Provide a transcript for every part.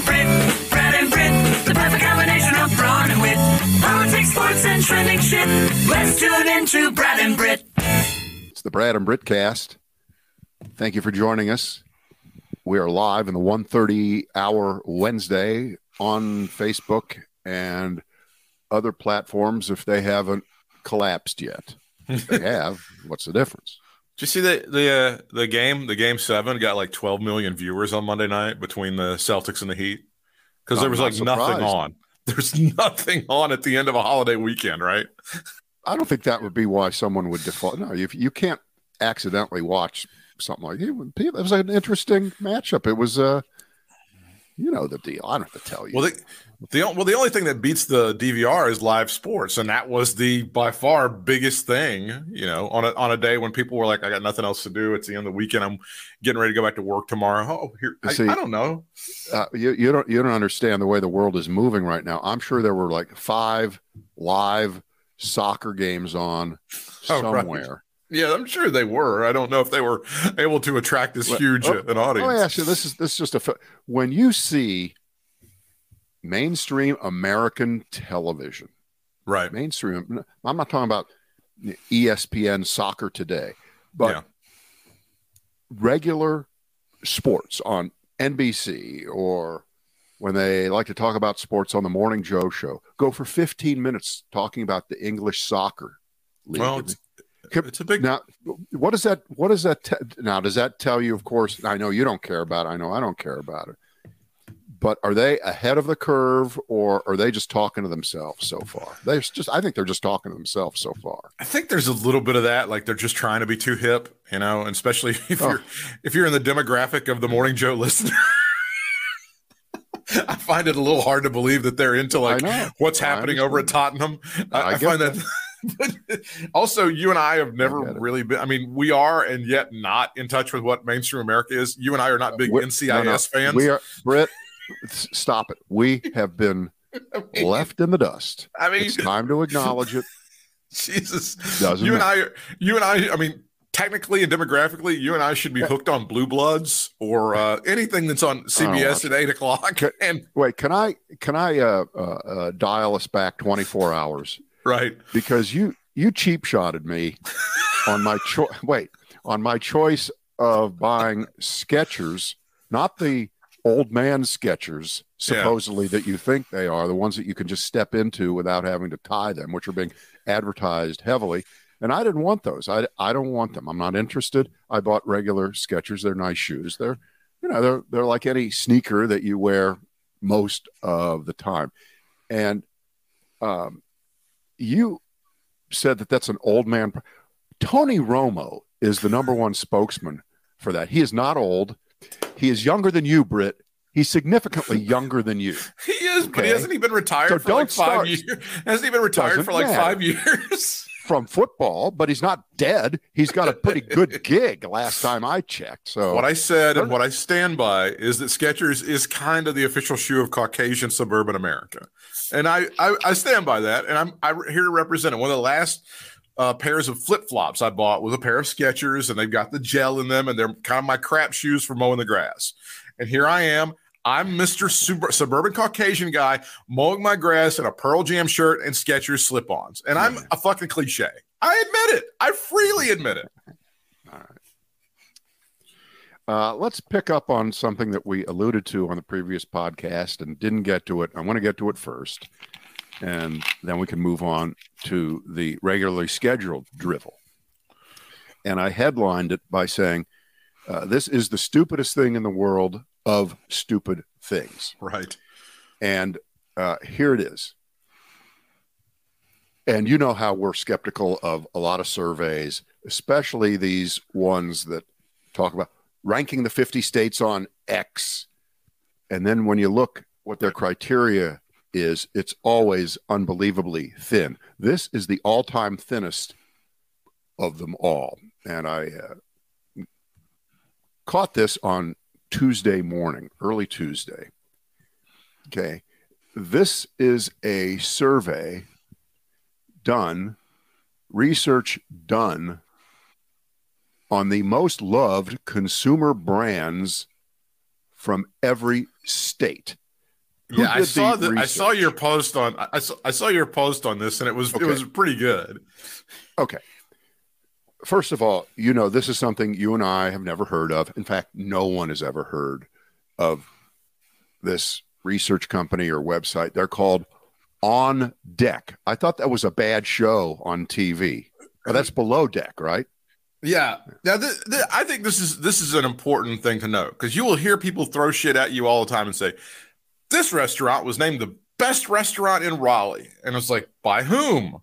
and Britt, Brad and Britt, the perfect combination of brawn and wit. Politics, sports, and trending shit. Let's tune into Brad and Britt. It's the Brad and Britt cast. Thank you for joining us. We are live in the 1:30 hour Wednesday on Facebook and other platforms if they haven't collapsed yet. If they have, what's the difference? Did you see the the uh, the game? The game seven got like 12 million viewers on Monday night between the Celtics and the Heat because there was like nothing on. There's nothing on at the end of a holiday weekend, right? I don't think that would be why someone would default. No, you, you can't accidentally watch something like it. It was an interesting matchup. It was, uh, you know, the deal. I don't have to tell you. Well, the, the well the only thing that beats the DVR is live sports, and that was the by far biggest thing. You know, on a on a day when people were like, "I got nothing else to do. It's the end of the weekend. I'm getting ready to go back to work tomorrow." Oh, here I, See- I don't know. uh, you, you don't you don't understand the way the world is moving right now. I'm sure there were like five live soccer games on Oh, right. Yeah, I'm sure they were. I don't know if they were able to attract this huge oh, uh, an audience. Let me ask you: This is this is just a when you see mainstream American television, Right. mainstream. I'm not talking about ESPN Soccer Today, but yeah. regular sports on NBC or when they like to talk about sports on the Morning Joe show, go for 15 minutes talking about the English soccer league. Well, it's, it's a big. now, what does that? What does that? Te- now, does that tell you? Of course, I know you don't care about. it. I know I don't care about it. But are they ahead of the curve, or are they just talking to themselves so far? They're just. I think they're just talking to themselves so far. I think there's a little bit of that. Like they're just trying to be too hip, you know, and especially if Oh. you're if you're in the demographic of the Morning Joe listener. I find it a little hard to believe that they're into like what's happening over at Tottenham. I, I I find that. but also, you and I have never really been. I mean, we are, and yet not in touch with what mainstream America is. You and I are not big We're- NCIS no, no, fans. We are Britt. Stop it. We have been left in the dust. I mean, It's time to acknowledge it. Jesus. Doesn't you and I, you and I, I mean, technically and demographically, you and I should be hooked on Blue Bloods or uh, anything that's on CBS at eight o'clock. Okay. And Wait, can I can I uh, uh, uh, dial us back 24 hours right, because you you cheap shotted me on my choice. Wait, on my choice of buying Skechers, not the old man Skechers, Yeah. supposedly that you think they are, the ones that you can just step into without having to tie them, which are being advertised heavily. And I didn't want those. I, I don't want them. I'm not interested. I bought regular Skechers. They're nice shoes. They're, you know, they're they're like any sneaker that you wear most of the time. And um, you said that that's an old man. Tony Romo is the number one spokesman for that. He is not old. He is younger than you, Britt. He's significantly younger than you. he is, but Okay. hasn't he been retired So for like five start. years? Hasn't he been retired Doesn't for like matter. five years? From football, but he's not dead. He's got a pretty good gig last time I checked. So What I said and what I stand by is that Skechers is kind of the official shoe of Caucasian suburban America, and I I, I stand by that. And I'm I'm here to represent it. One of the last uh, pairs of flip flops I bought was a pair of Skechers, and they've got the gel in them, and they're kind of my crap shoes for mowing the grass. And here I am. I'm Mr. Sub- Suburban Caucasian guy mowing my grass in a Pearl Jam shirt and Skechers slip-ons, and I'm a fucking cliche. I admit it. I freely admit it. Uh, let's pick up on something that we alluded to on the previous podcast and didn't get to it. I want to get to it first, and then we can move on to the regularly scheduled drivel. And I headlined it by saying, uh, This is the stupidest thing in the world of stupid things. Right. And uh, here it is. And you know how we're skeptical of a lot of surveys, especially these ones that talk about ranking the 50 states on X. And then when you look what their criteria is, it's always unbelievably thin. This is the all time thinnest of them all. And I uh, caught this on Tuesday morning, early Tuesday. Okay. This is a survey done, research done on the most loved consumer brands from every state. Who yeah, I saw the I saw your post on I saw, I saw your post on this and it was Okay. it was pretty good. Okay. First of all, you know, this is something you and I have never heard of. In fact, no one has ever heard of this research company or website. They're called On Deck. I thought that was a bad show on TV. That's below deck, right? Yeah. Now, th- th- I think this is this is an important thing to note because you will hear people throw shit at you all the time and say, "This restaurant was named the best restaurant in Raleigh," and it's like, by whom?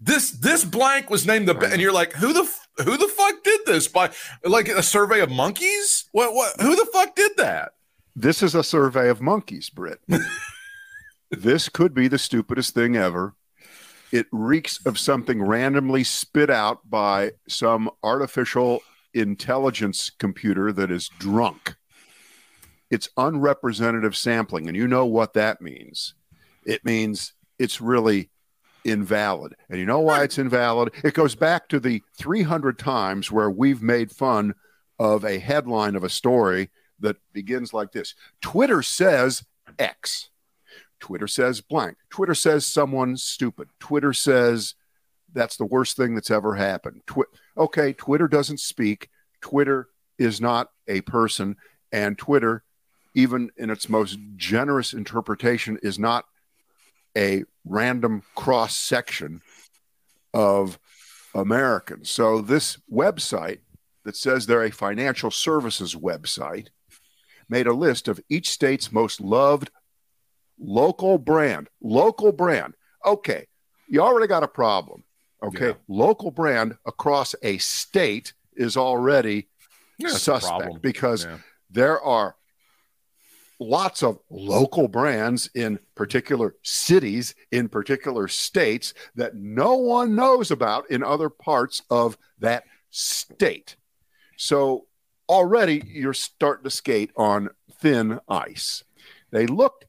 This this blank was named the best, and you're like, who the who the fuck did this? By like a survey of monkeys? What what? Who the fuck did that? This is a survey of monkeys, brit this could be the stupidest thing ever. It reeks of something randomly spit out by some artificial intelligence computer that is drunk. It's unrepresentative sampling. And you know what that means. It means it's really invalid. And you know why it's invalid? It goes back to the 300 times where we've made fun of a headline of a story that begins like this Twitter says X. Twitter says blank. Twitter says someone's stupid. Twitter says that's the worst thing that's ever happened. Twi- okay, Twitter doesn't speak. Twitter is not a person. And Twitter, even in its most generous interpretation, is not a random cross section of Americans. So, this website that says they're a financial services website made a list of each state's most loved local brand. Local brand. Okay, you already got a problem. Okay, Yeah. local brand across a state is already Yeah, suspect because Yeah. there are lots of local brands in particular cities in particular states that no one knows about in other parts of that state. So already you're starting to skate on thin ice. They looked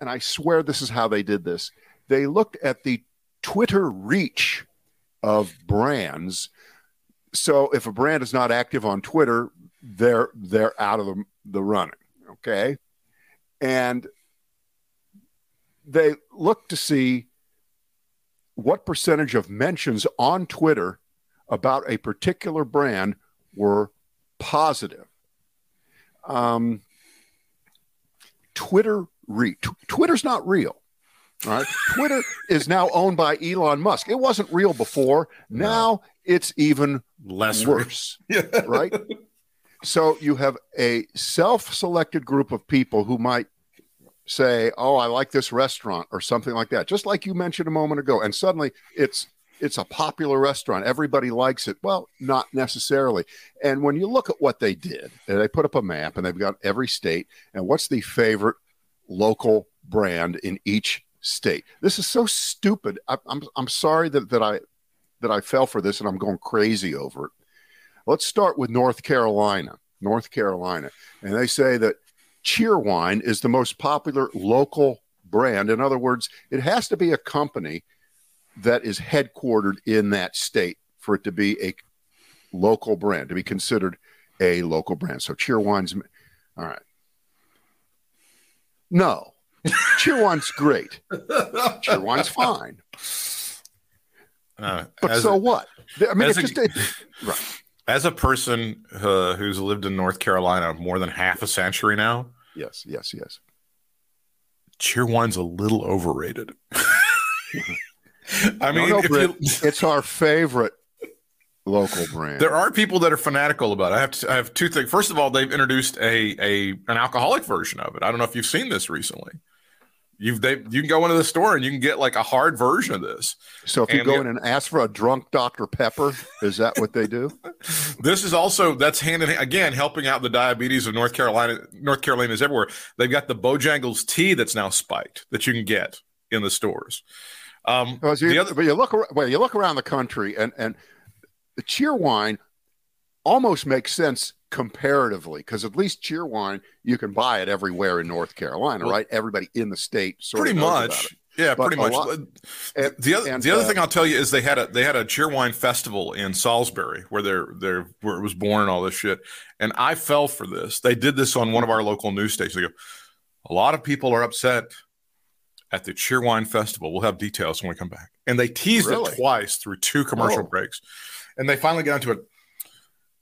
and i swear this is how they did this they looked at the twitter reach of brands. So if a brand is not active on twitter they're they're out of the, the running okay and they look to see what percentage of mentions on twitter about a particular brand were positive. Um, twitter re- t- twitter's not real right? Twitter is now owned by elon musk. It wasn't real before. Now it's even less worse Yeah. right? so you have a self-selected group of people who might say, "Oh, I like this restaurant" or something like that. Just like you mentioned a moment ago, and suddenly it's it's a popular restaurant. Everybody likes it. Well, not necessarily. And when you look at what they did, they put up a map and they've got every state and what's the favorite local brand in each state. This is so stupid. I, I'm I'm sorry that that I that I fell for this and I'm going crazy over it. Let's start with North Carolina. North Carolina. And they say that Cheerwine is the most popular local brand. In other words, it has to be a company that is headquartered in that state for it to be a local brand, to be considered a local brand. So Cheerwine's all right. No. Cheerwine's great. Cheerwine's fine. Uh, But so what? I mean, it's a- just it, right. As a person uh, who's lived in North Carolina more than half a century now, Yes, yes, yes. Cheerwine's a little overrated. I mean, no, no, if Britt, you, it's our favorite local brand. there are people that are fanatical about it. I have to, I have two things. First of all, they've introduced a a an alcoholic version of it. I don't know if you've seen this recently. You've they you can go into the store and you can get like a hard version of this. so if you and go in and ask for a drunk Dr. Pepper, is that what they do? This is also that's hand in hand, again helping out the diabetes of North Carolina. North Carolina is everywhere. They've got the Bojangles tea that's now spiked that you can get in the stores. Um, Because you, the other, but you look well, you look around the country, and and the Cheerwine almost makes sense comparatively because at least Cheerwine you can buy it everywhere in North Carolina, Well, right? Everybody in the state sort pretty of knows about much, yeah, But pretty much. lot- And- the other and, the other uh, thing I'll tell you is they had a they had a Cheerwine festival in Salisbury where they're they're where it was born and all this shit. And I fell for this. They did this on one of our local news stations. They go, A lot of people are upset at the Cheerwine Festival. We'll have details when we come back. And they teased Really? it twice through two commercial Oh. breaks. And they finally got into it.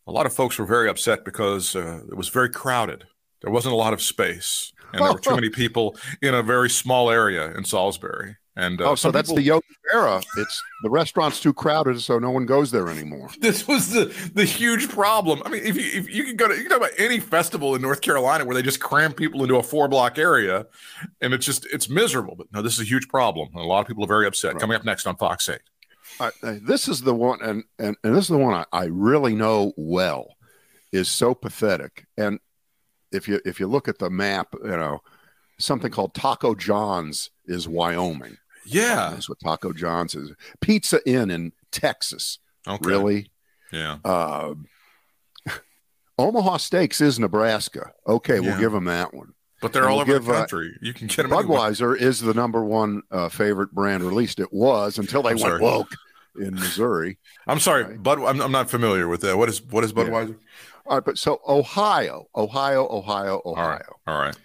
A lot of folks were very upset because uh, it was very crowded. There wasn't a lot of space, and there were too many people in a very small area in Salisbury. And uh, oh, so that's people- the Yogi Berra. It's the restaurant's too crowded, so no one goes there anymore. this was the the huge problem. I mean, if you if you can go to you can talk about any festival in North Carolina where they just cram people into a four block area, and it's just it's miserable. But no, this is a huge problem, and a lot of people are very upset. Right. Coming up next on Fox Eight. I, this is the one, and and, and this is the one I, I really know well. Is so pathetic, and if you if you look at the map, you know something called Taco John's is Wyoming. Yeah. That's what Taco John's is. Pizza Inn in Texas. Okay. Really? Yeah. Uh, Omaha Steaks is Nebraska. Okay, Yeah. we'll give them that one. But they're And all we'll over give, the uh, country. you can get them. anywhere. Budweiser is the number one uh, favorite brand, or at least it was until they I'm went sorry. woke in Missouri. I'm sorry, Right. Bud. I'm, I'm not familiar with that. What is what is Yeah. Budweiser? All right, but so Ohio, Ohio, Ohio, Ohio. All right.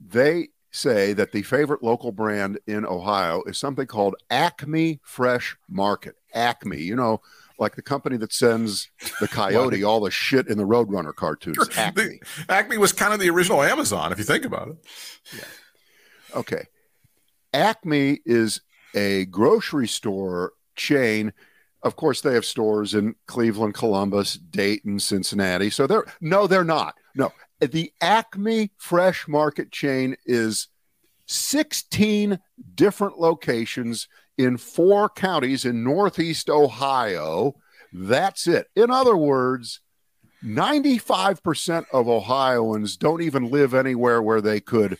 They say that the favorite local brand in Ohio is something called Acme Fresh Market. Acme, you know, like the company that sends the coyote all the shit in the Roadrunner cartoons. Acme. The- Acme was kind of the original Amazon, if you think about it. Yeah. Okay. Acme is a grocery store chain. Of course, they have stores in Cleveland, Columbus, Dayton, Cincinnati. So they're no, they're not. No, the Acme Fresh Market chain is 16 different locations in four counties in Northeast Ohio. That's it. In other words, 95% of Ohioans don't even live anywhere where they could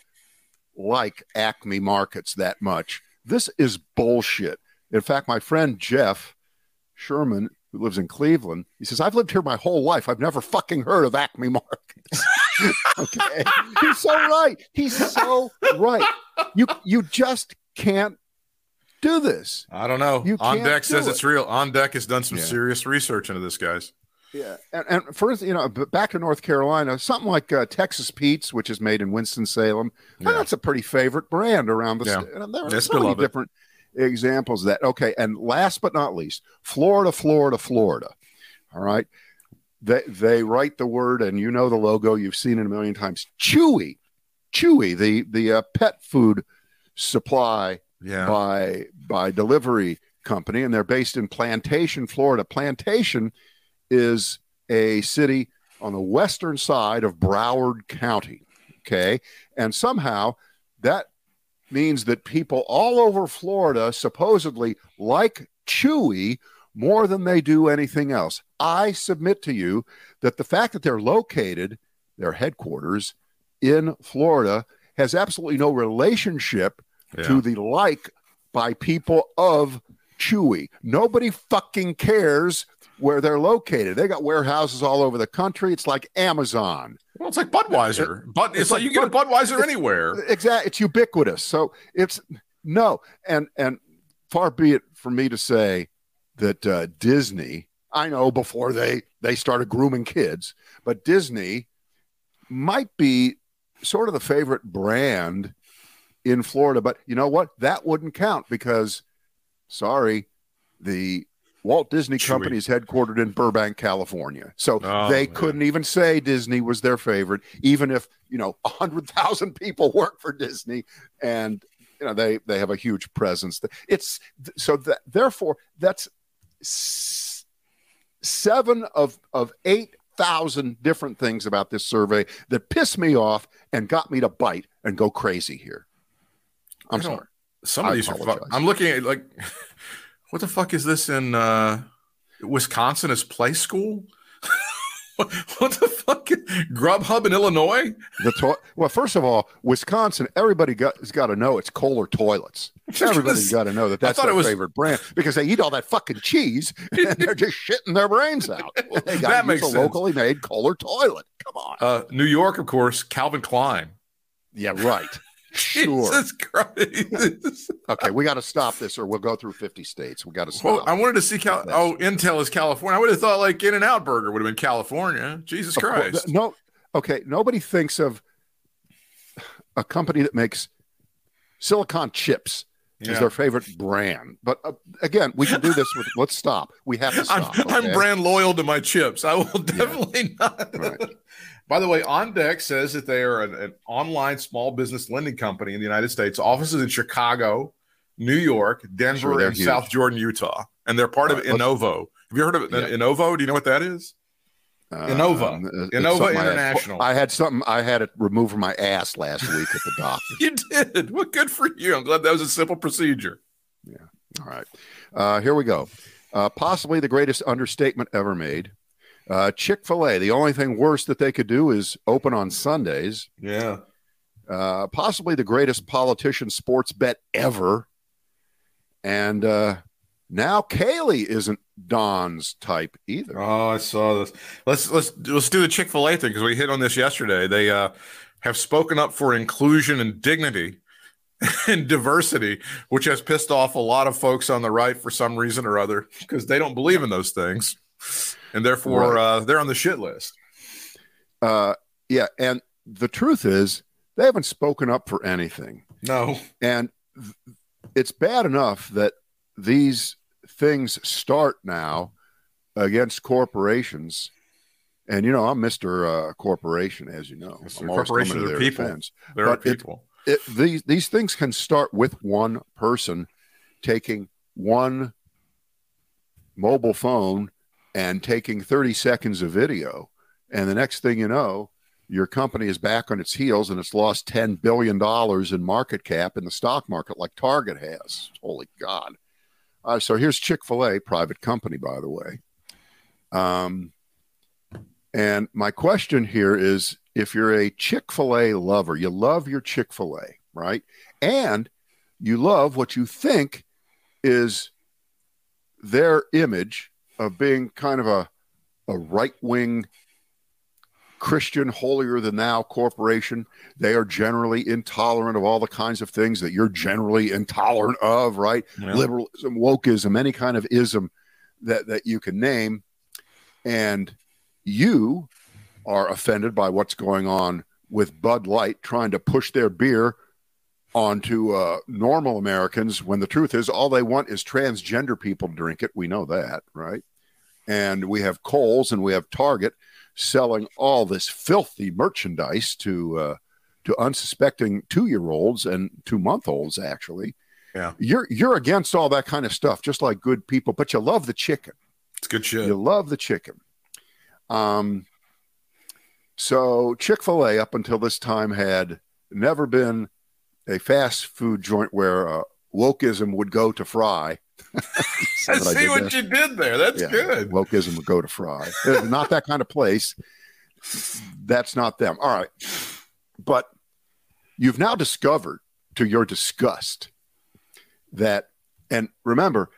like Acme markets that much. This is bullshit. In fact, my friend Jeff Sherman, who lives in Cleveland, he says, I've lived here my whole life. I've never fucking heard of Acme markets. okay. He's so right. He's so right. You you just can't do this. I don't know. You On Deck says do it's real. On Deck has done some Yeah. serious research into this, guys. Yeah, and, and instance, you know, back to North Carolina, something like uh, Texas Pete's, which is made in Winston Salem, Yeah. that's a pretty favorite brand around the. Yeah. state. And there are so many different examples of that. Okay, and last but not least, Florida, Florida, Florida. All right, they they write the word, and you know the logo. You've seen it a million times. Chewy, Chewy, the the uh, pet food supply Yeah. by by delivery company and they're based in plantation florida plantation is a city on the western side of broward county okay and somehow that means that people all over florida supposedly like chewy more than they do anything else i submit to you that the fact that they're located their headquarters in florida has absolutely no relationship Yeah. to the like by people of Chewy. Nobody fucking cares where they're located. They got warehouses all over the country. It's like Amazon. Well, it's like Budweiser. But it's, it's like, like you get a Budweiser anywhere. Exactly. It's ubiquitous. So it's no, and and far be it for me to say that uh, Disney. I know before they they started grooming kids, but Disney might be sort of the favorite brand in Florida. But you know what? That wouldn't count because, sorry, the Walt Disney Chewy. Company is headquartered in Burbank, California. So Oh, they yeah. couldn't even say Disney was their favorite, even if you know a hundred thousand people work for Disney, and you know they they have a huge presence. It's so that therefore that's seven of of eight thousand different things about this survey that pissed me off and got me to bite and go crazy here. I'm sorry. Some of I these are. Fuck. I'm looking at like, what the fuck is this in uh, Wisconsin? Is play school? what, what the fuck? Grubhub in Illinois? The to- well, first of all, Wisconsin, everybody got, has got to know it's Kohler toilets. Everybody's got to know that that's their it was- favorite brand because they eat all that fucking cheese and they're just shitting their brains out. They got That makes a sense. locally made Kohler toilet. Come on. Uh, New York, of course. Calvin Klein. Yeah, right. Sure. Jesus Christ. Okay, we got to stop this or we'll go through 50 states. We got to stop. Well, I wanted to see Cal. Oh, Intel is California. I would have thought like In and Out Burger would have been California. Jesus Of course- Christ. No, okay. Nobody thinks of a company that makes silicon chips Yeah. is their favorite brand. But uh, again, we can do this with. Let's stop. We have to I'm, stop. I'm brand loyal to my chips. I will definitely not. Right. By the way, On Deck says that they are an, an online small business lending company in the United States, offices in Chicago, New York, Denver, Sure, and huge. South Jordan, Utah. And they're part of right, let's- Enova. Have you heard of? Yeah. Enova? Do you know what that is? Enova. Um, Enova something I had- International. I had something. I had it removed from my ass last week at the doctor. You did. Well, good for you. I'm glad that was a simple procedure. Yeah. All right. Uh, here we go. Uh, possibly the greatest understatement ever made. Uh, Chick fil A, the only thing worse that they could do is open on Sundays. Yeah. Uh, possibly the greatest politician sports bet ever. And uh, now Kaylee isn't Don's type either. Oh, I saw this. Let's let's let's do the Chick Fil A thing because we hit on this yesterday. They uh, have spoken up for inclusion and dignity and diversity, which has pissed off a lot of folks on the right for some reason or other because they don't believe in those things, and therefore uh, they're on the shit list. Uh, yeah. And the truth is, they haven't spoken up for anything. No, And it's bad enough that these things start now against corporations. And you know, I'm Mr. Uh, corporation, as you know. Mr. I'm Corporation, to their people. defense. there are But it- people. It, these these things can start with one person taking one mobile phone and taking 30 seconds of video, and the next thing you know, your company is back on its heels and it's lost 10 billion dollars in market cap in the stock market like Target has. Holy God! Uh, so here's Chick Fil A, private company, by the way. Um, and my question here is if you're a Chick fil A lover, you love your Chick fil A, right? And you love what you think is their image of being kind of a, a right wing Christian, holier than thou corporation. They are generally intolerant of all the kinds of things that you're generally intolerant of, right? Yeah. Liberalism, wokeism, any kind of ism that, that you can name. And you are offended by what's going on with Bud Light trying to push their beer onto uh, normal Americans when the truth is all they want is transgender people to drink it. We know that, right? And we have Kohl's and we have Target selling all this filthy merchandise to uh, to unsuspecting two year olds and two month olds. Actually, Yeah. you're you're against all that kind of stuff, just like good people, but you love the chicken. It's good shit. You love the chicken. Um, so Chick fil A, up until this time, had never been a fast food joint where uh, wokeism would go to fry. I that I see did what there? you did there. That's Yeah, good. Wokeism would go to fry. It's not that kind of place. That's not them. All right. But you've now discovered, to your disgust, that, and remember,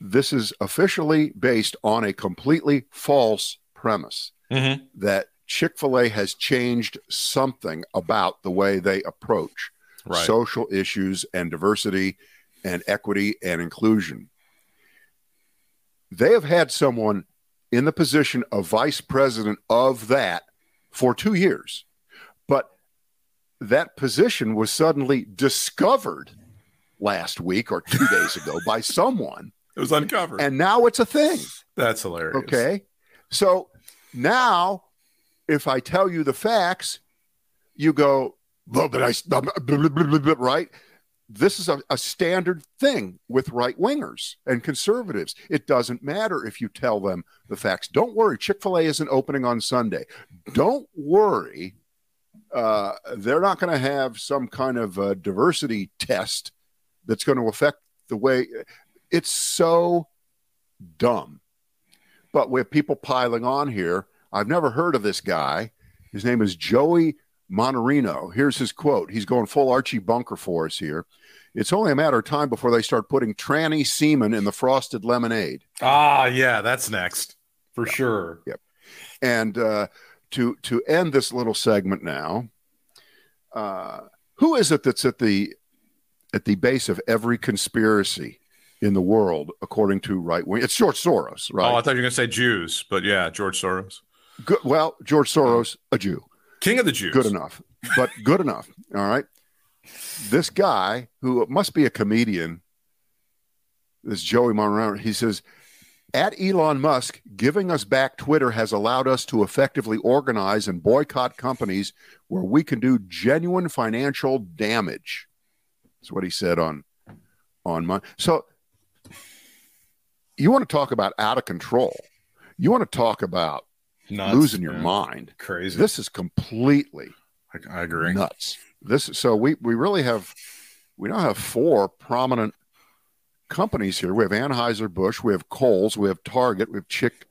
this is officially based on a completely false premise Mhm. that Chick fil A has changed something about the way they approach Right. social issues and diversity and equity and inclusion. They have had someone in the position of vice president of that for two years, but that position was suddenly discovered last week or two days ago by someone, it was uncovered. and now it's a thing. That's hilarious. Okay. So now, if I tell you the facts, you go, "Well, but I- blah, blah, blah, blah, blah, blah," right? This is a, a standard thing with right wingers and conservatives. It doesn't matter if you tell them the facts. Don't worry, Chick fil A isn't opening on Sunday. Don't worry, uh, they're not going to have some kind of diversity test that's going to affect the way it's so dumb. But with people piling on here, I've never heard of this guy. His name is Joey Monorino. Here's his quote. He's going full Archie Bunker for us here. It's only a matter of time before they start putting tranny semen in the frosted lemonade. Ah, yeah, that's next for sure. Yep. And uh, to to end this little segment now, uh, who is it that's at the at the base of every conspiracy in the world, according to right wing? It's George Soros, right? Oh, I thought you were going to say Jews, but yeah, George Soros, Good, well, George Soros, a Jew. King of the Jews. Good enough. but good enough. All right. This guy who must be a comedian, this Joey Monroe, he says, at Elon Musk, giving us back Twitter has allowed us to effectively organize and boycott companies where we can do genuine financial damage. That's what he said on on my so you want to talk about out of control. You want to talk about Nuts, losing your mind. Crazy. This is completely I, I agree. nuts. This so we we really have we now have four prominent companies here. We have Anheuser Busch, we have Kohl's, we have Target, we have Chick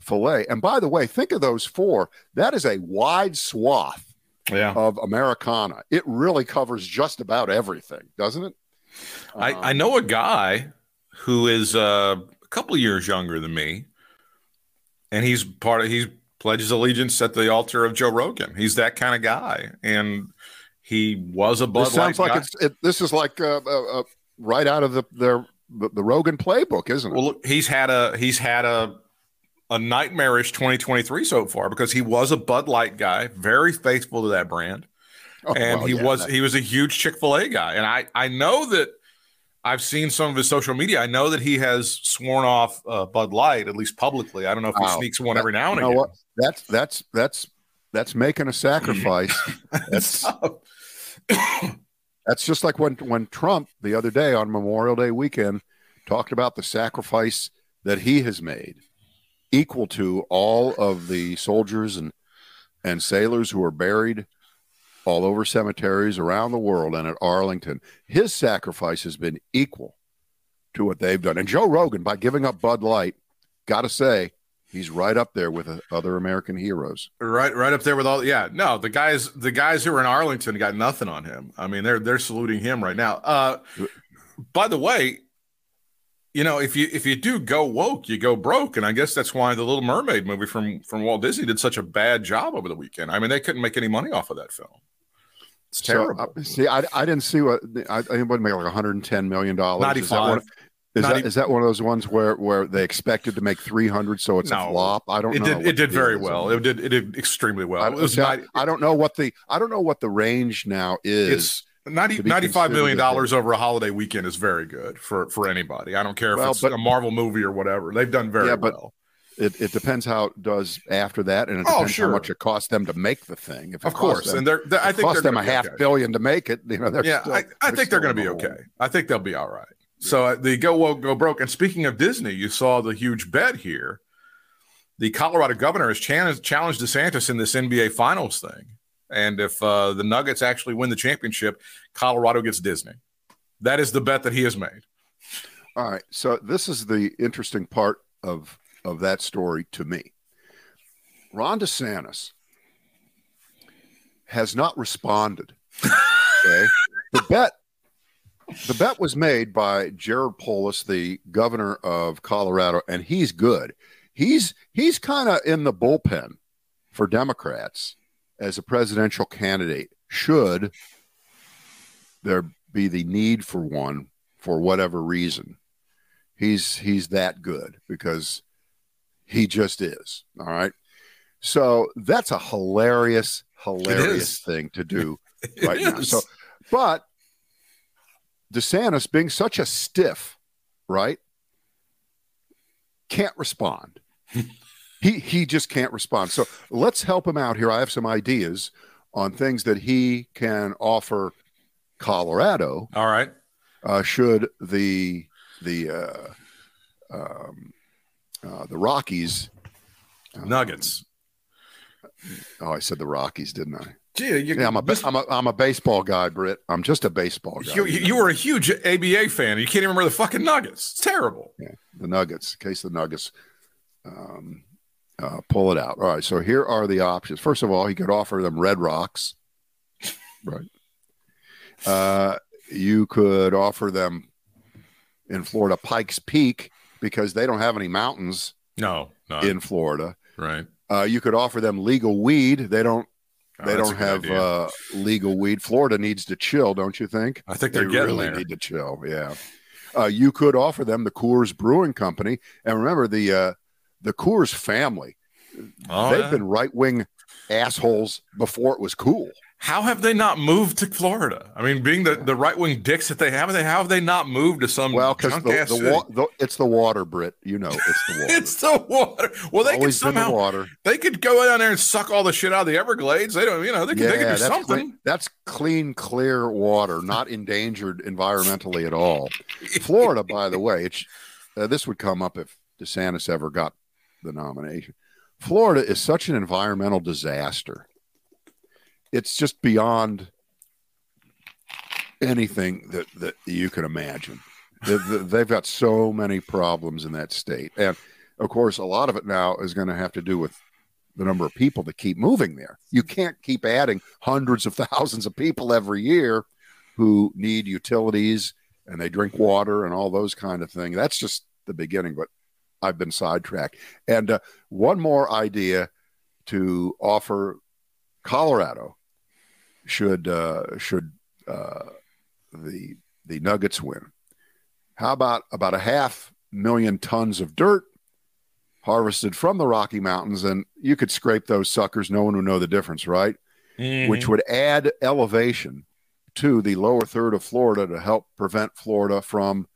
Fil A. And by the way, think of those four. That is a wide swath Yeah. of Americana. It really covers just about everything, doesn't it? I, I Um, know a guy who is uh, a couple years younger than me, and he's part of he pledges allegiance at the altar of Joe Rogan. He's that kind of guy, and he was a Bud This sounds Light like guy. it's it, this is like uh, uh, uh, right out of the their the, the Rogan playbook, isn't it? Well, look, he's had a he's had a a nightmarish 2023 so far because he was a Bud Light guy, very faithful to that brand. Oh, and well, he yeah, was that- he was a huge Chick-fil-A guy. And I I know that I've seen some of his social media. I know that he has sworn off uh, Bud Light, at least publicly. I don't know if he Wow. sneaks one every now and you know again. what? That's that's that's that's making a sacrifice. That's that's just like when when Trump the other day on Memorial Day weekend talked about the sacrifice that he has made, equal to all of the soldiers and and sailors who are buried all over cemeteries around the world and at Arlington. His sacrifice has been equal to what they've done. And Joe Rogan, by giving up Bud Light, got to say, he's right up there with uh, other American heroes. Right, right up there with all. Yeah, no, the guys, the guys who are in Arlington got nothing on him. I mean, they're they're saluting him right now. Uh, by the way, you know, if you if you do go woke, you go broke, and I guess that's why the Little Mermaid movie from from Walt Disney did such a bad job over the weekend. I mean, they couldn't make any money off of that film. It's terrible. So, uh, see, I, I didn't see what I, I think would make like 110 million dollars. Is that one? 95. Is that, even- is that one of those ones where where they expected to make 300, so it's No. a flop? I don't it know. did it did very well. It did it did extremely well. I, it was not, I don't know what the I don't know what the range now is. it's 90, 95 million dollars over a holiday weekend is very good for for anybody. I don't care if Well, it's but- a Marvel movie or whatever. They've done very Yeah, but well. It, it depends how it does after that, and it Oh, depends sure. how much it costs them to make the thing. If Of course, them, and they're, they're I think cost they're them a half okay. billion to make it. You know, they're Yeah, still- I, I think they're going to be okay. Home. I think they'll be all right. So uh, the go woke, go broke. And speaking of Disney, you saw the huge bet here. The Colorado governor has challenged, challenged DeSantis in this NBA Finals thing, and if uh, the Nuggets actually win the championship, Colorado gets Disney. That is the bet that he has made. All right. So this is the interesting part of of that story to me. Ron DeSantis has not responded. Okay. the bet the bet was made by Jared Polis, the governor of Colorado, and he's good. He's he's kind of in the bullpen for Democrats as a presidential candidate. Should there be the need for one for whatever reason, he's he's that good because he just is. All right. So that's a hilarious, hilarious thing to do right now. So, but DeSantis being such a stiff, right, can't respond. he he just can't respond. So let's help him out here. I have some ideas on things that he can offer Colorado all right. uh, should the the uh, um, uh, the Rockies. Nuggets. Oh, I said the Rockies, didn't I? Gee, you, Yeah, I'm a, I'm a I'm a baseball guy, Britt. I'm just a baseball guy. you, you were a huge ABA fan. You can't even remember the fucking Nuggets. It's terrible. the Nuggets, in case the Nuggets um, uh, pull it out. All right, so here are the options. First of all, he could offer them Red Rocks, right? Uh, you could offer them in Florida Pikes Peak because they don't have any mountains No, no. in Florida. right. Uh, you could offer them legal weed. They don't. Oh, They don't have uh, legal weed. Florida needs to chill, don't you think? I think They they're getting really there. need to chill. Yeah. Uh, you could offer them the Coors Brewing Company, and remember the uh, the Coors family. Oh, they've yeah. been right wing assholes before it was cool. How have they not moved to Florida? I mean, being the, the right wing dicks that they have, they how have they not moved to some Well, because the, the, wa- the it's the water, Britt. You know, it's the water. it's the water. Well, they could Always the somehow water. they could go down there and suck all the shit out of the Everglades. They don't, you know, they could, they could do that's something. Clean, that's clean, clear water, not endangered environmentally at all. Florida, by the way, it's uh, this would come up if DeSantis ever got the nomination. Florida is such an environmental disaster. It's just beyond anything that that you can imagine. They- they- They've got so many problems in that state, and of course, a lot of it now is going to have to do with the number of people that keep moving there. You can't keep adding hundreds of thousands of people every year who need utilities and they drink water and all those kind of things. That's just the beginning, but I've been sidetracked. And uh, one more idea to offer Colorado should uh, should uh, the the Nuggets win. How about about a half million tons of dirt harvested from the Rocky Mountains, and you could scrape those suckers. No one would know the difference, right? Mm-hmm. Which would add elevation to the lower third of Florida to help prevent Florida from,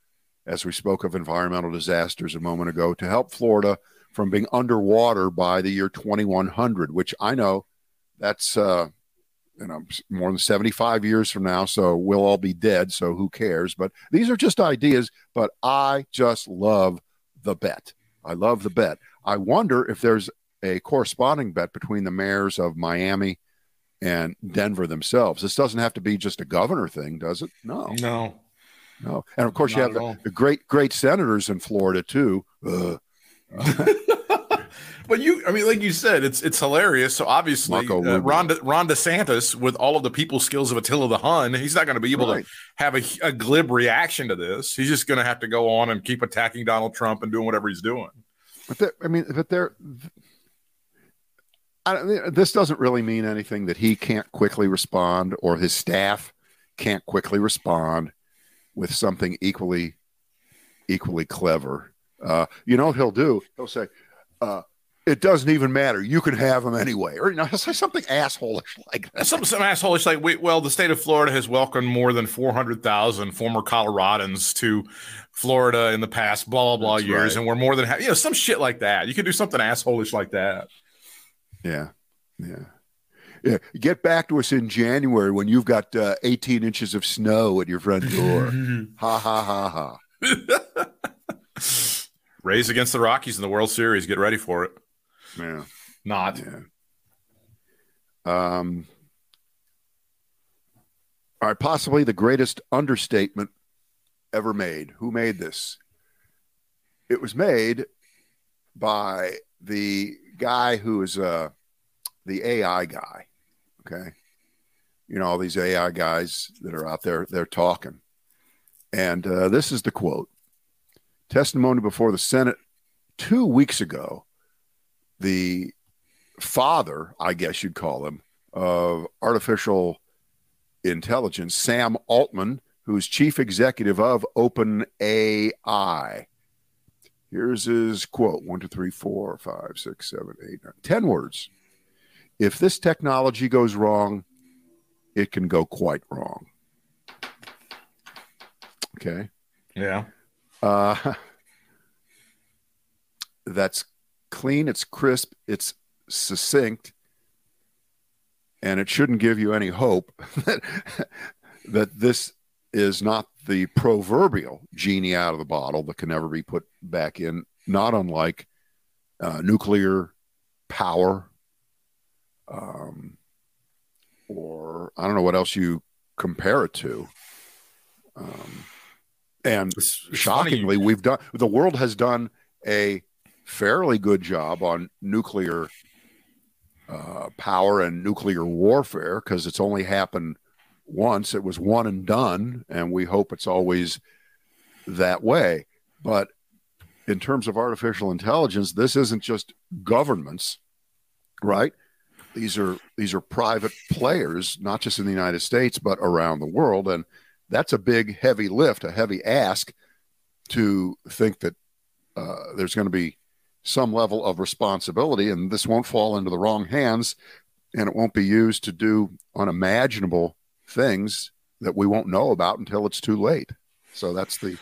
as we spoke of environmental disasters a moment ago, to help Florida from being underwater by the year 2100, which I know that's uh, you know more than 75 years from now, so we'll all be dead. So who cares? But these are just ideas. But I just love the bet. I love the bet. I wonder if there's a corresponding bet between the mayors of Miami and Denver themselves. This doesn't have to be just a governor thing, does it? No, no. no. And of course, you have the, the great, great senators in Florida too. Ugh. But you, I mean, like you said, it's it's hilarious. So obviously, uh. Ron, De, Ron DeSantis, with all of the people skills of Attila the Hun, he's not going to be able Right. to have a, a glib reaction to this. He's just going to have to go on and keep attacking Donald Trump and doing whatever he's doing. But there, I mean, but there. I, this doesn't really mean anything that he can't quickly respond or his staff can't quickly respond with something equally equally clever. Uh, you know what he'll do? He'll say, uh, "It doesn't even matter. You can have them anyway," or you know, say something assholish like that. Some some asshole is like, wait, well, the state of Florida has welcomed more than four hundred thousand former Coloradans to Florida in the past blah blah blah That's years, right. and we're more than ha- you know some shit like that. You could do something assholish like that. Yeah, yeah, yeah. Get back to us in January when you've got uh, 18 inches of snow at your front door. ha ha ha ha. Rays against the Rockies in the World Series. Get ready for it. Yeah. Not. Yeah. Um, all right, possibly the greatest understatement ever made. Who made this? It was made by the guy who is uh, the AI guy. Okay. You know, all these AI guys that are out there, they're talking. And uh, this is the quote testimony before the Senate two weeks ago. The father, I guess you'd call him, of artificial intelligence, Sam Altman, who's chief executive of OpenAI. Here's his quote one, two, three, four, five, six, seven, eight, nine, ten words. If this technology goes wrong, it can go quite wrong. Okay. Yeah. Uh, that's clean, it's crisp, it's succinct, and it shouldn't give you any hope that, that this is not the proverbial genie out of the bottle that can never be put back in, not unlike uh, nuclear power um, or I don't know what else you compare it to. Um, and It's- shockingly, we've done the world has done a fairly good job on nuclear uh, power and nuclear warfare because it's only happened once. It was one and done, and we hope it's always that way. But in terms of artificial intelligence, this isn't just governments, right? These are these are private players, not just in the United States but around the world, and that's a big, heavy lift, a heavy ask to think that uh, there's going to be some level of responsibility, and this won't fall into the wrong hands and it won't be used to do unimaginable things that we won't know about until it's too late. So that's the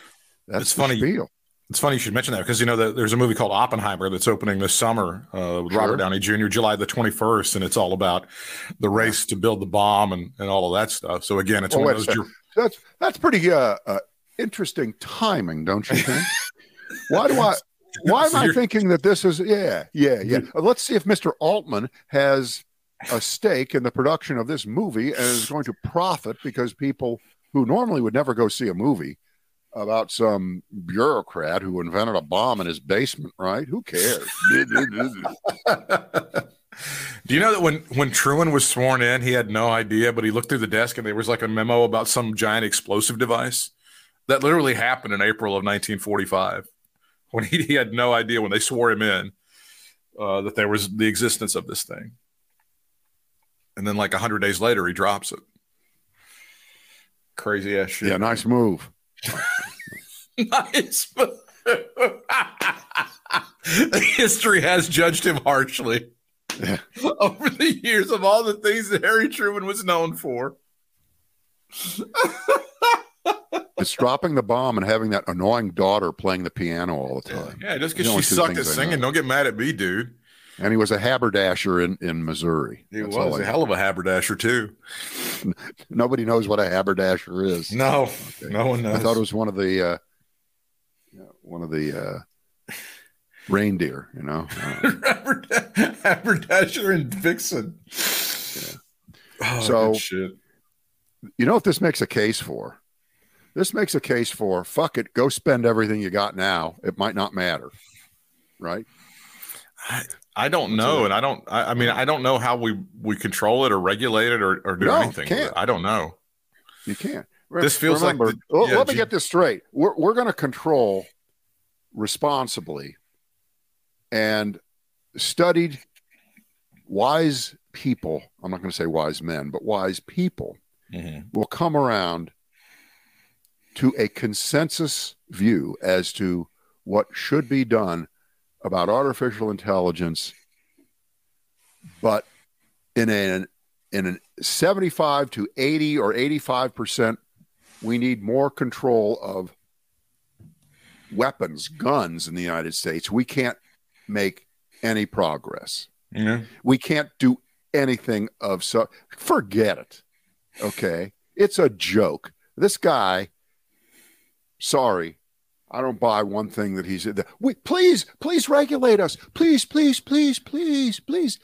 that's It's the funny. spiel. It's funny you should mention that because you know that there's a movie called Oppenheimer that's opening this summer uh, with Sure. Robert Downey Jr. July the 21st, and it's all about the race to build the bomb and, and all of that stuff. So again, it's Well, one of those. second. That's that's pretty uh, uh, interesting timing, don't you think? why do I? Why am So I thinking that this is? Yeah, yeah, yeah. Uh, Let's see if Mr. Altman has a stake in the production of this movie and is going to profit because people who normally would never go see a movie about some bureaucrat who invented a bomb in his basement, right? Who cares? Do you know that when when Truman was sworn in, he had no idea, but he looked through the desk and there was like a memo about some giant explosive device that literally happened in April of 1945 when he, he had no idea when they swore him in uh, that there was the existence of this thing. And then like 100 days later, he drops it. Crazy ass shit. yeah, nice move. nice. move. History has judged him harshly Yeah. over the years of all the things that Harry Truman was known for. It's dropping the bomb and having that annoying daughter playing the piano all the time. Yeah, just because she sucked at singing, don't get mad at me, dude. And he was a haberdasher in, in Missouri. He That's was a hell of a haberdasher too. Nobody knows what a haberdasher is. No, no one knows. I thought it was one of the uh, one of the uh, reindeer. You know, haberdasher and vixen. Oh, So- shit. you know what this makes a case for? This makes a case for fuck it, go spend everything you got now. It might not matter, right? I I don't know, and I don't. I, I mean, I don't know how we we control it or regulate it or, or do No, anything. can't. I don't know. You can't. This feels like the- yeah, let me G- get this straight. We're we're going to control responsibly and studied wise people. I'm not going to say wise men, but wise people mm-hmm. will come around to a consensus view as to what should be done about artificial intelligence, but in an in an 75 to 80 or 85 percent, we need more control of weapons, guns in the United States. We can't make any progress Yeah. we can't do anything of so forget it okay it's a joke this guy sorry. I don't buy one thing that he's we please please regulate us. Please please please please please.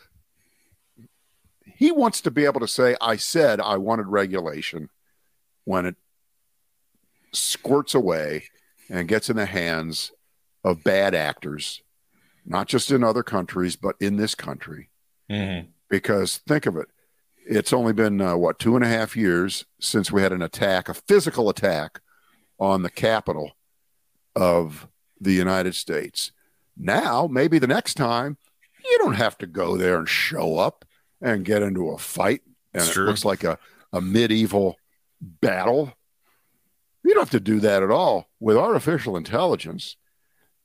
He wants to be able to say i said i wanted regulation when it squirts away and gets in the hands of bad actors not just in other countries but in this country. Mhm. because think of it it's only been uh, what two and a half years since we had an attack a physical attack on the capital of the united states now maybe the next time you don't have to go there and show up and get into a fight and It's it true. looks like a, a medieval battle you don't have to do that at all with artificial intelligence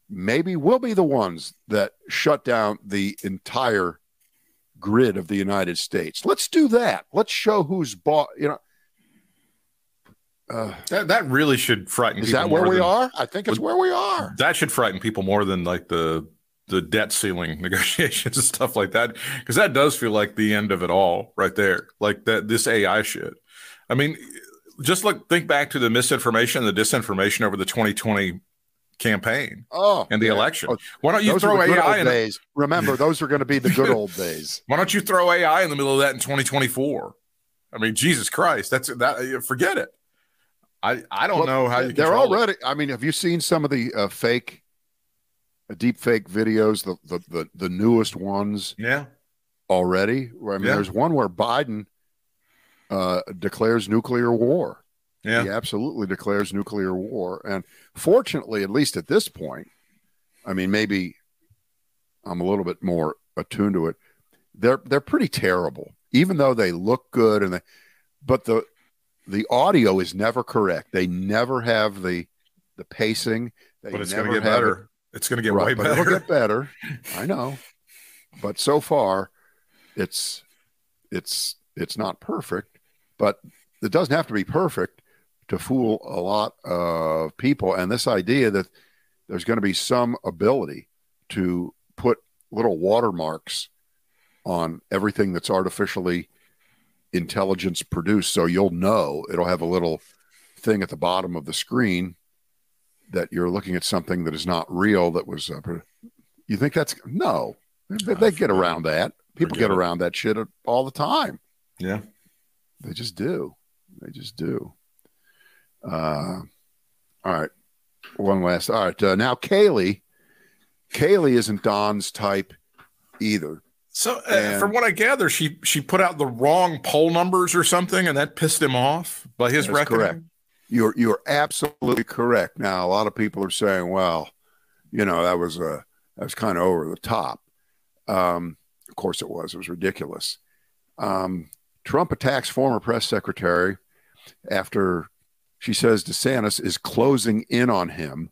maybe we'll be the ones that shut down the entire grid of the United States. Let's do that. Let's show who's bought. You know, uh, That that really should frighten. is people that where we than- are? I think it's where we are. That should frighten people more than like the the debt ceiling negotiations and stuff like that, because that does feel like the end of it all right there. Like that this AI shit. I mean, just look think back to the misinformation, the disinformation over the 2020 campaign Oh, and the yeah. election. Oh, Why don't you throw AI in? days. Remember, those are going to be the good old days. Why don't you throw AI in the middle of that in 2024? I mean, Jesus Christ, that's that. Forget it. I I don't Well, know how you. They're control it. already. I mean, have you seen some of the uh, fake, uh, deep fake videos? The, the the the newest ones Yeah. already. Where I mean, Yeah. there's one where Biden uh, declares nuclear war. Yeah. He absolutely declares nuclear war. And fortunately, at least at this point, I mean, maybe I'm a little bit more attuned to it. They're they're pretty terrible, even though they look good and they, but the the audio is never correct. They never have the the pacing. They But it's going to get have it- better. It's going to get right, way but better. it'll get better. I know, but so far, it's it's it's not perfect, but it doesn't have to be perfect to fool a lot of people. And this idea that there's going to be some ability to put little watermarks on everything that's artificially intelligence produced, so you'll know it'll have a little thing at the bottom of the screen that you're looking at something that is not real. That was uh, you think that's no, they, they get around that. People get around that shit all the time. Yeah. They just do. They just do. Uh, all right. One last. All right. Uh, now, Kayleigh. Kayleigh isn't Don's type either. So, uh, from what I gather, she she put out the wrong poll numbers or something, and that pissed him off by his record. correct. You're you're absolutely correct. Now, a lot of people are saying, "Well, you know, that was a that was kind of over the top." Um, of course, it was. It was ridiculous. Um, Trump attacks former press secretary after she says DeSantis is closing in on him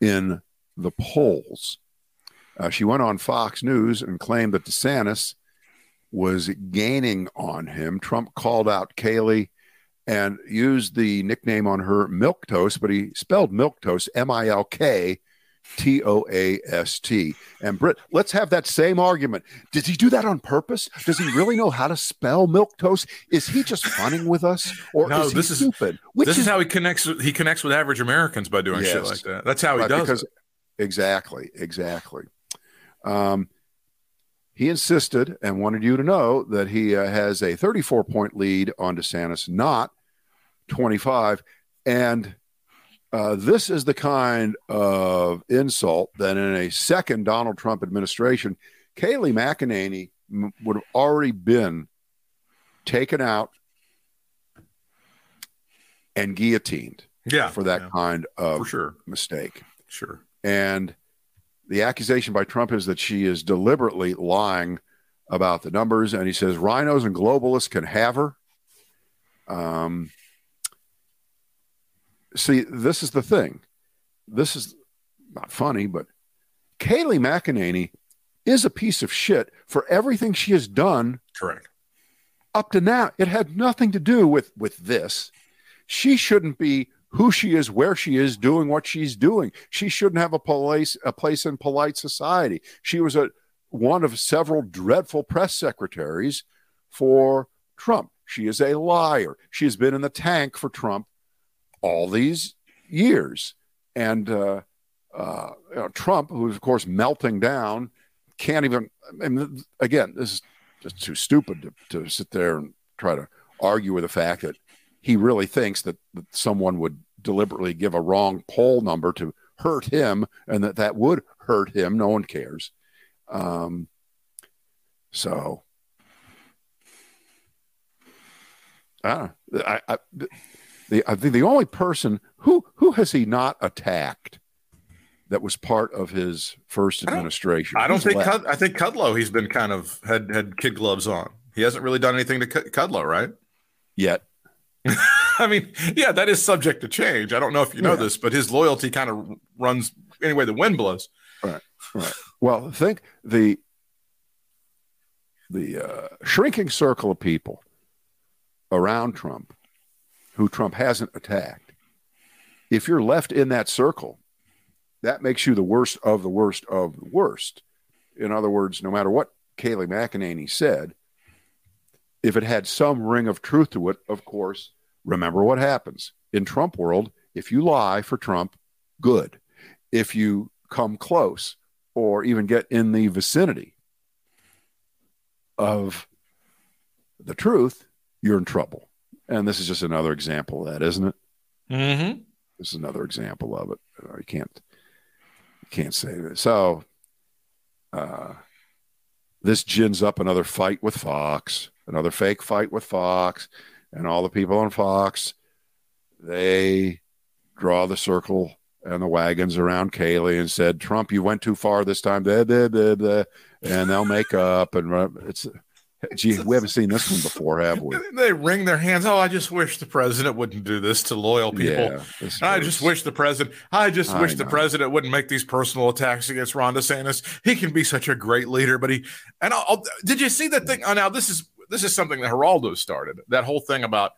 in the polls. Uh, she went on Fox News and claimed that DeSantis was gaining on him. Trump called out Kayleigh and used the nickname on her Milk Toast, but he spelled Milk Toast M I L K T O A S T. And Britt, let's have that same argument. Did he do that on purpose? Does he really know how to spell Milk Toast? Is he just funning with us, or No, is he this is- stupid? Which this is, how he connects. He connects with average Americans by doing shit like that. That's how he Right, does because it. exactly, exactly. Um, he insisted and wanted you to know that he uh, has a 34 point lead on DeSantis, not 25. And uh, this is the kind of insult that in a second Donald Trump administration, Kayleigh McEnany m- would have already been taken out and guillotined Yeah, for that yeah, kind of sure, mistake. sure. And the accusation by Trump is that she is deliberately lying about the numbers. And he says rhinos and globalists can have her. Um, see, this is the thing. This is not funny, but Kayleigh McEnany is a piece of shit for everything she has done Correct. up to now. It had nothing to do with with this. She shouldn't be who she is, where she is, doing what she's doing. She shouldn't have a place a place in polite society. She was a one of several dreadful press secretaries for Trump. She is a liar. She has been in the tank for Trump all these years, and uh, uh, you know, Trump, who's of course melting down, can't even. Again, this is just too stupid to, to sit there and try to argue with the fact that he really thinks that, that someone would deliberately give a wrong poll number to hurt him and that that would hurt him. No one cares. Um, so I. I, I, the, I think the only person who who has he not attacked that was part of his first administration. I don't think. Cud- I think Kudlow. He's been kind of had had kid gloves on. He hasn't really done anything to Cud- Kudlow, right? yet. I mean, yeah, that is subject to change. I don't know if you know Yeah. this, but his loyalty kind of runs anyway. The wind blows. Right. Well, think the the uh, shrinking circle of people around Trump who Trump hasn't attacked. If you're left in that circle, that makes you the worst of the worst of the worst. In other words, no matter what Kayleigh McEnany said, if it had some ring of truth to it, of course, remember what happens in Trump world. If you lie for Trump, good. If you come close or even get in the vicinity of the truth, you're in trouble. And this is just another example of that, isn't it? Mm-hmm. This is another example of it. You can't, you can't say that. So, uh, this gins up another fight with Fox, another fake fight with Fox, and all the people on Fox. They draw the circle and the wagons around Kayleigh and said, "Trump, you went too far this time." And they'll make up. And it's, gee, we haven't seen this one before, have we? They wring their hands. Oh, I just wish the president wouldn't do this to loyal people. Yeah, I just wish the president. I just I wish the president wouldn't make these personal attacks against Ron DeSantis. He can be such a great leader, but he and I'll, I'll- did you see that thing? Oh, now this is this is something that Geraldo started. That whole thing about,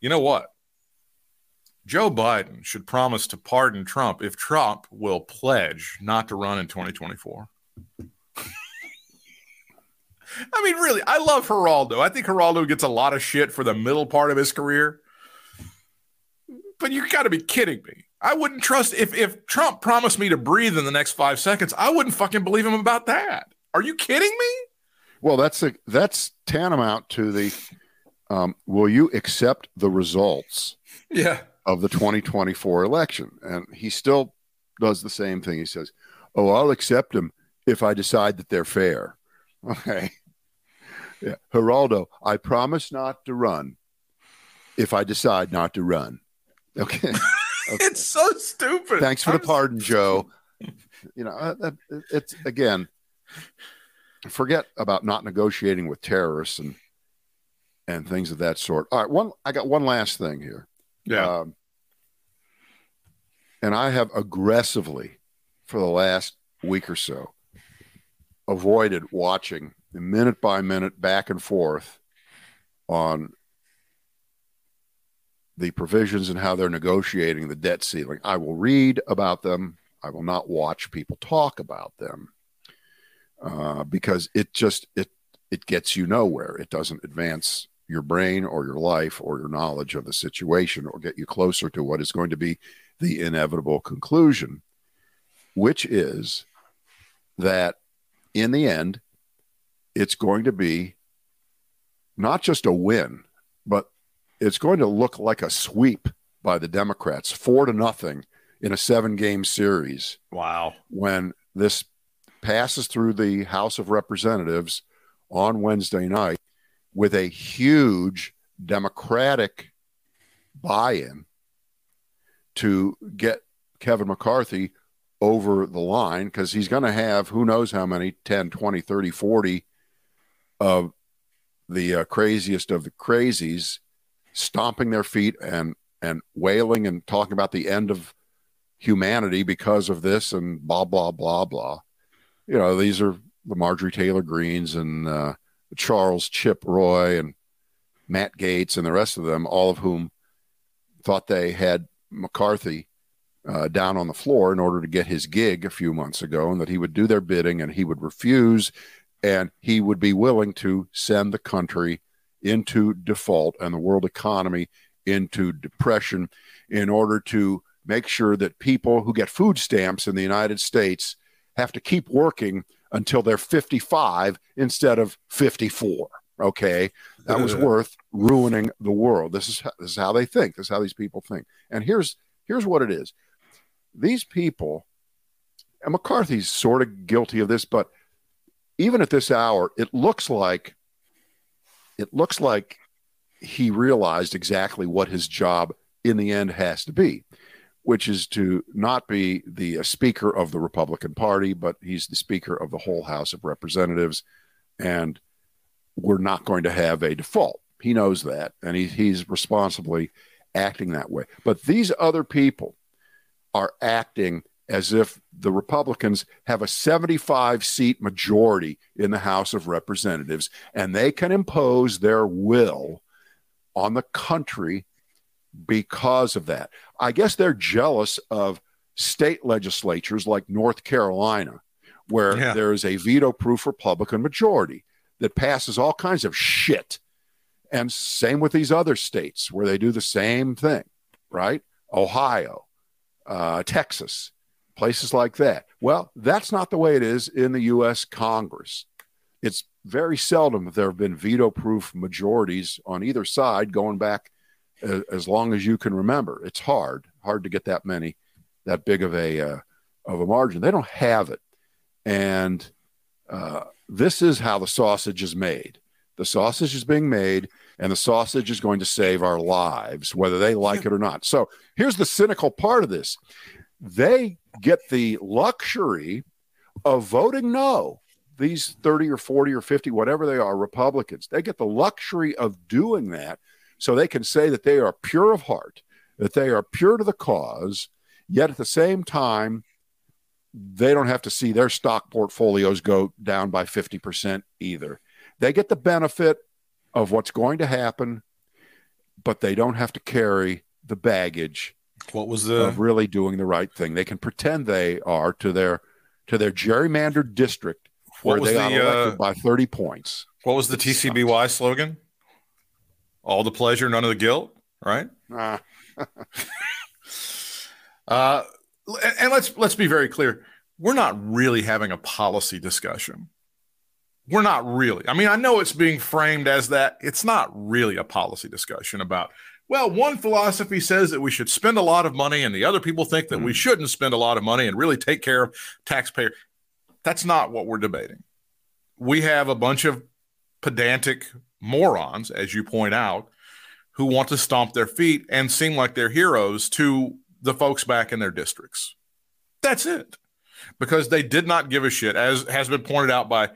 you know what? Joe Biden should promise to pardon Trump if Trump will pledge not to run in 2024. I mean, really, I love Geraldo. I think Geraldo gets a lot of shit for the middle part of his career. But you got to be kidding me. I wouldn't trust if if Trump promised me to breathe in the next five seconds. I wouldn't fucking believe him about that. Are you kidding me? Well, that's a, that's tantamount to the um, will you accept the results Yeah. of the 2024 election? And he still does the same thing. He says, "Oh, I'll accept them if I decide that they're fair." Okay. Yeah, Geraldo, I promise not to run if I decide not to run. Okay. Okay. It's so stupid. Thanks for the I'm- pardon, Joe. You know, uh, it's again, forget about not negotiating with terrorists and and things of that sort. All right, one I got one last thing here. Yeah. Um, and I have aggressively for the last week or so avoided watching minute by minute back and forth on the provisions and how they're negotiating the debt ceiling. I will read about them. I will not watch people talk about them uh, because it just it it gets you nowhere. It doesn't advance your brain or your life or your knowledge of the situation or get you closer to what is going to be the inevitable conclusion, which is that in the end, it's going to be not just a win, but it's going to look like a sweep by the Democrats, four to nothing in a seven game series wow. when this passes through the House of Representatives on Wednesday night with a huge Democratic buy in to get Kevin McCarthy over the line because he's going to have who knows how many 10, 20, 30, 40 of the uh, craziest of the crazies stomping their feet and and wailing and talking about the end of humanity because of this and blah blah blah blah. You know, these are the Marjorie Taylor Greenes and uh, Charles Chip Roy and Matt Gaetz and the rest of them, all of whom thought they had McCarthy uh, down on the floor in order to get his gig a few months ago, and that he would do their bidding and he would refuse, and he would be willing to send the country into default and the world economy into depression in order to make sure that people who get food stamps in the United States have to keep working until they're 55 instead of 54. Okay. That was worth ruining the world. This is, this is how they think. This is how these people think. And here's, here's what it is. These people, and McCarthy's sort of guilty of this, but even at this hour, it looks like, it looks like he realized exactly what his job in the end has to be which is to not be the uh, Speaker of the Republican Party, but he's the Speaker of the whole House of Representatives. And we're not going to have a default. He knows that, and he, he's responsibly acting that way. But these other people are acting as if the Republicans have a 75 seat majority in the House of Representatives, and they can impose their will on the country because of that. I guess they're jealous of state legislatures like North Carolina, where Yeah. there is a veto proof Republican majority that passes all kinds of shit. And same with these other states where they do the same thing, right? Ohio, uh, Texas, places like that. Well, that's not the way it is in the U.S. Congress. It's very seldom that there have been veto proof majorities on either side going back as long as you can remember. It's hard, hard to get that many, that big of a uh, of a margin. They don't have it, and uh, this is how the sausage is made. The sausage is being made, and the sausage is going to save our lives, whether they like it or not. So here's the cynical part of this: they get the luxury of voting no. These 30 or 40 or 50, whatever they are, Republicans, they get the luxury of doing that so they can say that they are pure of heart, that they are pure to the cause, yet at the same time, they don't have to see their stock portfolios go down by 50% either. They get the benefit of what's going to happen, but they don't have to carry the baggage What was the of really doing the right thing. They can pretend they are to their to their gerrymandered district What where was they got the, uh, by 30 points. what was the TCBY slogan? All the pleasure, none of the guilt, right? Ah, Uh, and- let's let's be very clear. We're not really having a policy discussion. We're not really. I mean, I know it's being framed as that. It's not really a policy discussion about. Well, one philosophy says that we should spend a lot of money, and the other people think that we shouldn't spend a lot of money and really take care of taxpayer. That's not what we're debating. We have a bunch of pedantic morons, as you point out, who want to stomp their feet and seem like they're heroes to the folks back in their districts. That's it. Because they did not give a shit, as has been pointed out by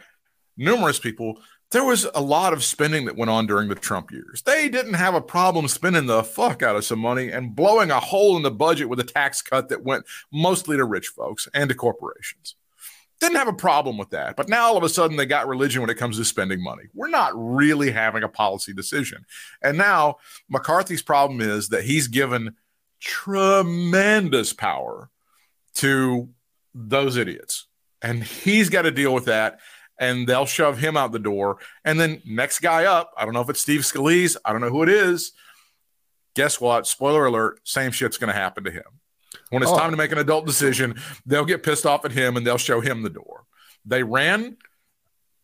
numerous people. There was a lot of spending that went on during the Trump years. They didn't have a problem spending the fuck out of some money and blowing a hole in the budget with a tax cut that went mostly to rich folks and to corporations. Didn't have a problem with that. But now all of a sudden they got religion when it comes to spending money. We're not really having a policy decision. And now McCarthy's problem is that he's given tremendous power to those idiots. And he's got to deal with that. And they'll shove him out the door. And then next guy up, I don't know if it's Steve Scalise, I don't know who it is. Guess what? Spoiler alert, same shit's going to happen to him. When it's Oh. time to make an adult decision, they'll get pissed off at him and they'll show him the door. They ran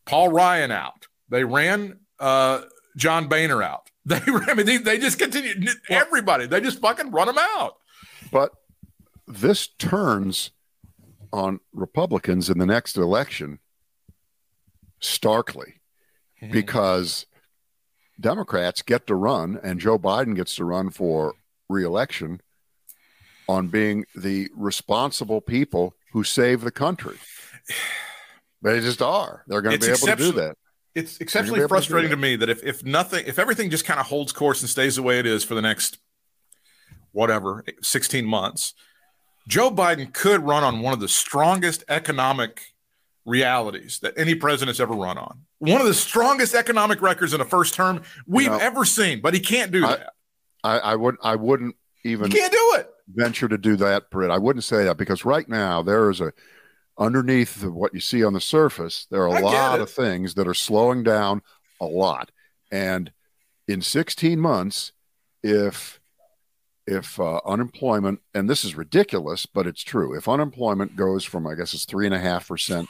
Paul Ryan out. They ran uh, John Boehner out. They, I mean, they, they just continue. Everybody, they just fucking run them out. but this turns on Republicans in the next election starkly Mm-hmm. because Democrats get to run and Joe Biden gets to run for reelection on being the responsible people who save the country. They just are. They're going to be able to do that. It's exceptionally able to frustrating to me that if if nothing, if everything just kind of holds course and stays the way it is for the next whatever 16 months, Joe Biden could run on one of the strongest economic realities that any president's ever run on. One of the strongest economic records in a first term we've know, ever seen, but he can't do I- that. I, I would I wouldn't He even can't do it. Venture to do that, Britt. I wouldn't say that because right now there is a underneath of what you see on the surface, there are a I lot of things that are slowing down a lot. And in 16 months, if if uh, unemployment, and this is ridiculous, but it's true, if unemployment goes from I guess it's three and a half percent,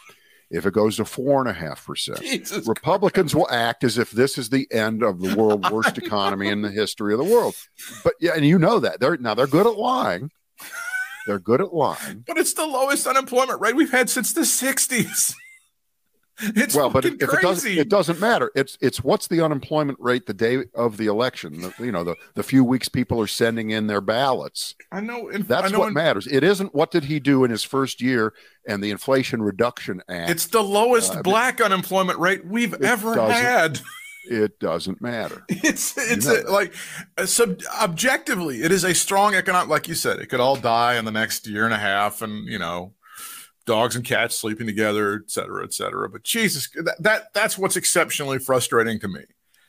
if it goes to four and a half percent. Republicans will act as if this is the end of the world worst economy in the history of the world. But yeah, and you know that they're now they're good at lying. They're good at lying. But it's the lowest unemployment rate we've had since the 60s. It's Well, but fucking if it doesn't, it doesn't matter. It's it's what's the unemployment rate the day of the election? The, you know, the the few weeks people are sending in their ballots. I know. In, I That's know what in- matters. It isn't what did he do in his first year and the Inflation Reduction Act. It's the lowest Uh, I mean- black unemployment rate we've ever had. it doesn't matter. It's it's know a, like uh, sub, objectively, it is a strong economic. Like you said, it could all die in the next year and a half, and you know, dogs and cats sleeping together, et cetera, et cetera. But Jesus, that, that that's what's exceptionally frustrating to me